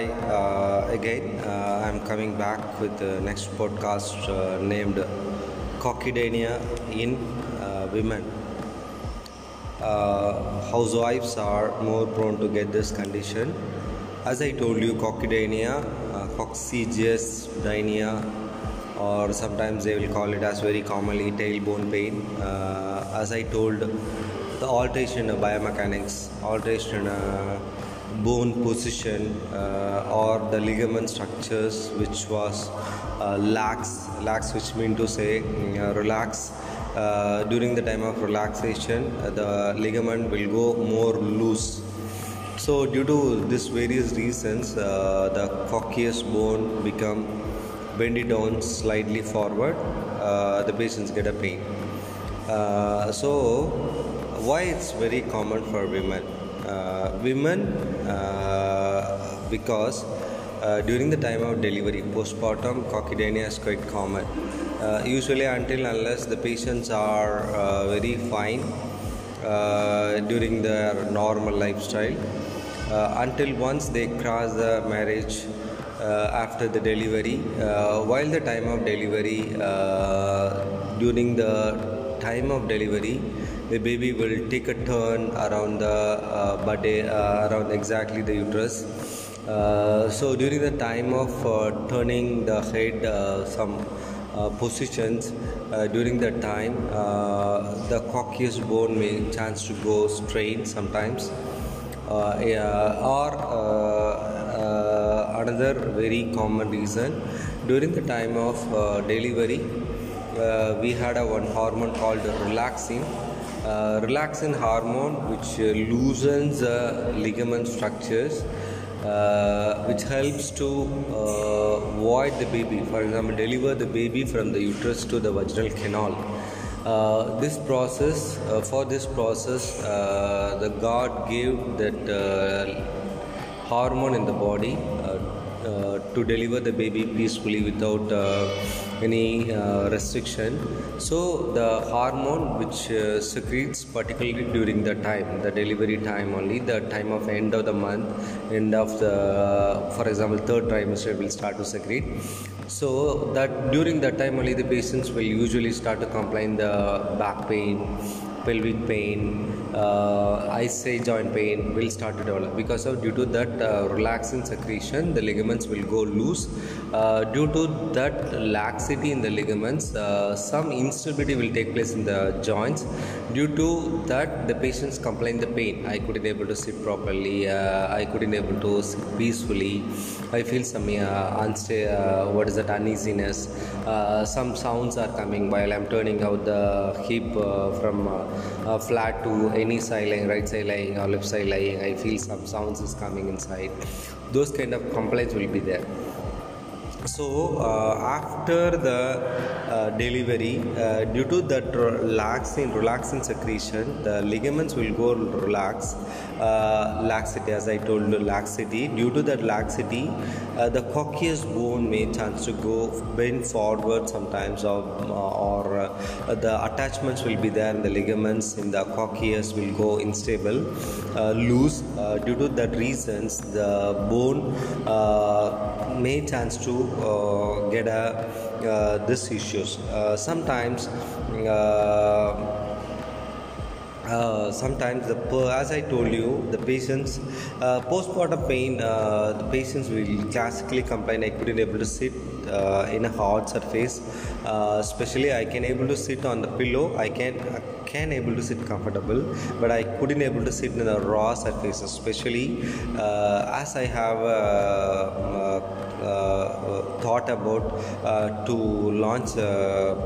hi uh, again. Uh, I'm coming back with the next podcast uh, named Coccydynia in uh, Women. Uh, housewives are more prone to get this condition. As I told you, coccydynia, uh, coccygeus dynia, or sometimes they will call it as very commonly tailbone pain. Uh, as I told, the alteration of biomechanics, alteration bone position, uh, or the ligament structures which was uh, lax, lax which mean to say uh, relax. During the time of relaxation, the ligament will go more loose. So, due to these various reasons, the coccygeus bone become bend down slightly forward. Uh, the patients get a pain. Uh, so, why it's very common for women? Uh, women, uh, because uh, during the time of delivery, postpartum coccydynia is quite common. Usually, until unless the patients are very fine during their normal lifestyle, until once they cross the marriage uh, after the delivery, uh, while the time of delivery, uh, during the time of delivery, the baby will take a turn around the uh, body, uh, around exactly the uterus. Uh, so during the time of uh, turning the head, uh, some uh, positions during that time, the coccygeus bone may chance to go straight sometimes, yeah, or another very common reason during the time of uh, delivery, uh, we had a one hormone called relaxin. Uh, relaxin hormone which uh, loosens uh, ligament structures uh, which helps to uh, void the baby. For example deliver the baby from the uterus to the vaginal canal. Uh, this process for this process the god gave that hormone in the body to deliver the baby peacefully without uh, any uh, restriction. So the hormone which uh, secretes particularly during the time, the delivery time only, the time of end of the month, end of the, for example, third trimester will start to secrete. So that during that time only the patients will usually start to complain the back pain, pelvic pain, uh, ISA joint pain will start to develop. Because of due to that uh, secretion the ligaments will go loose. Uh, due to that laxity in the ligaments uh, some instability will take place in the joints. Due to that the patients complain the pain. I couldn't able to sit properly uh, I couldn't able to sit peacefully. I feel some uh, unsta- uh, what is that uneasiness. Some sounds are coming while I'm turning out the hip from flat to any side lying, right side lying or left side lying. I feel some sounds is coming inside. Those kind of complaints will be there so uh, after the uh, delivery uh, due to that relaxin relaxin secretion the ligaments will go relax uh, laxity as i told you laxity. Due to that laxity uh, the coccygeus bone may chance to go bend forward sometimes or, or uh, the attachments will be there and the ligaments in the coccygeus will go unstable loose. Due to that reasons the bone may chance to uh, get a uh, this issues. Uh, sometimes uh, sometimes the as I told you the patients uh, postpartum pain uh, the patients will classically complain I couldn't able to sit uh, in a hard surface. Uh, especially I can able to sit on the pillow I can I can able to sit comfortable but I couldn't able to sit in a raw surface. Especially as I have thought about uh, to launch a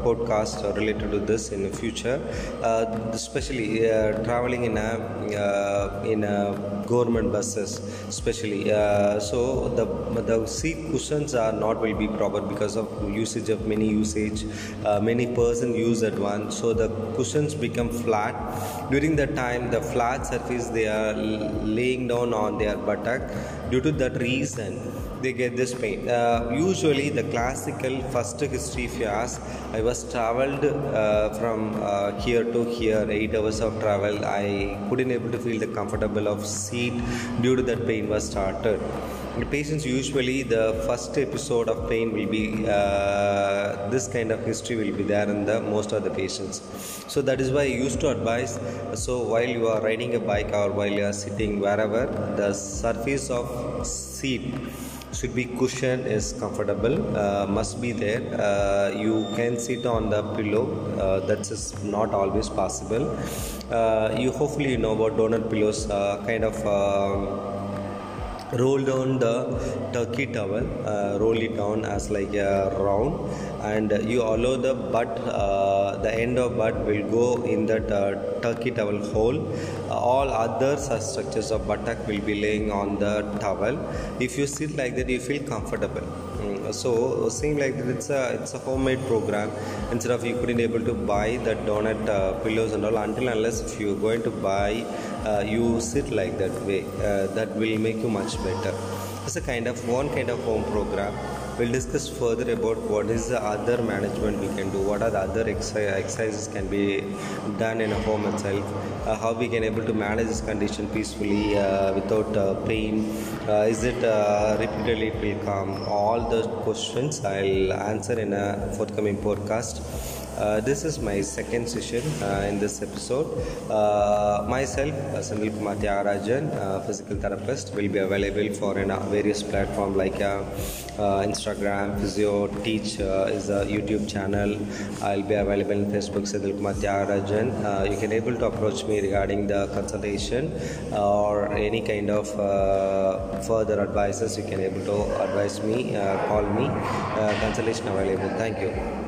podcast related to this in the future. Uh, especially uh, traveling in a uh, in a government buses especially. Uh, so the the seat cushions are not will be proper because of usage of many usage many person use at one so the cushions become flat. During the time the flat surface they are laying down on their buttock due to that reason they get this pain. Uh, usually, the classical first history, if you ask, I was traveled uh, from uh, here to here, eight hours of travel. I couldn't able to feel the comfortable of seat due to that pain was started. the patients usually the first episode of pain will be uh, this kind of history will be there in the most of the patients so that is why i used to advise so while you are riding a bike or while you are sitting wherever the surface of seat should be cushion is comfortable uh, must be there. Uh, you can sit on the pillow uh, that's just not always possible. Uh, you hopefully you know about donut pillows uh, kind of um, roll down the turkey towel uh, roll it down as like a round and you allow the butt the end of butt will go in that uh, turkey towel hole. Uh, all other structures of buttock will be laying on the towel. If you sit like that you feel comfortable. Mm, so seeing like that it's a it's a homemade program. Instead of you couldn't able to buy the donut uh, pillows and all until unless if you're going to buy uh, you sit like that way uh, that will make you much better. It's a kind of one kind of home program we'll discuss further about what is the other management we can do what are the other exercises can be done in a home itself uh, how we can able to manage this condition peacefully uh, without uh, pain uh, is it uh, repeatedly it will come? All the questions i'll answer in a forthcoming podcast uh, this is my second session uh, in this episode. Uh, myself, uh, Sanil Kumar Tyagarajan, uh, physical therapist, will be available for in, various platforms like Instagram, Physio Teach is a YouTube channel. I'll be available in Facebook, Sanil Kumar Tyagarajan. You can able to approach me regarding the consultation or any kind of further advices. You can able to advise me, call me. Consultation available. Thank you.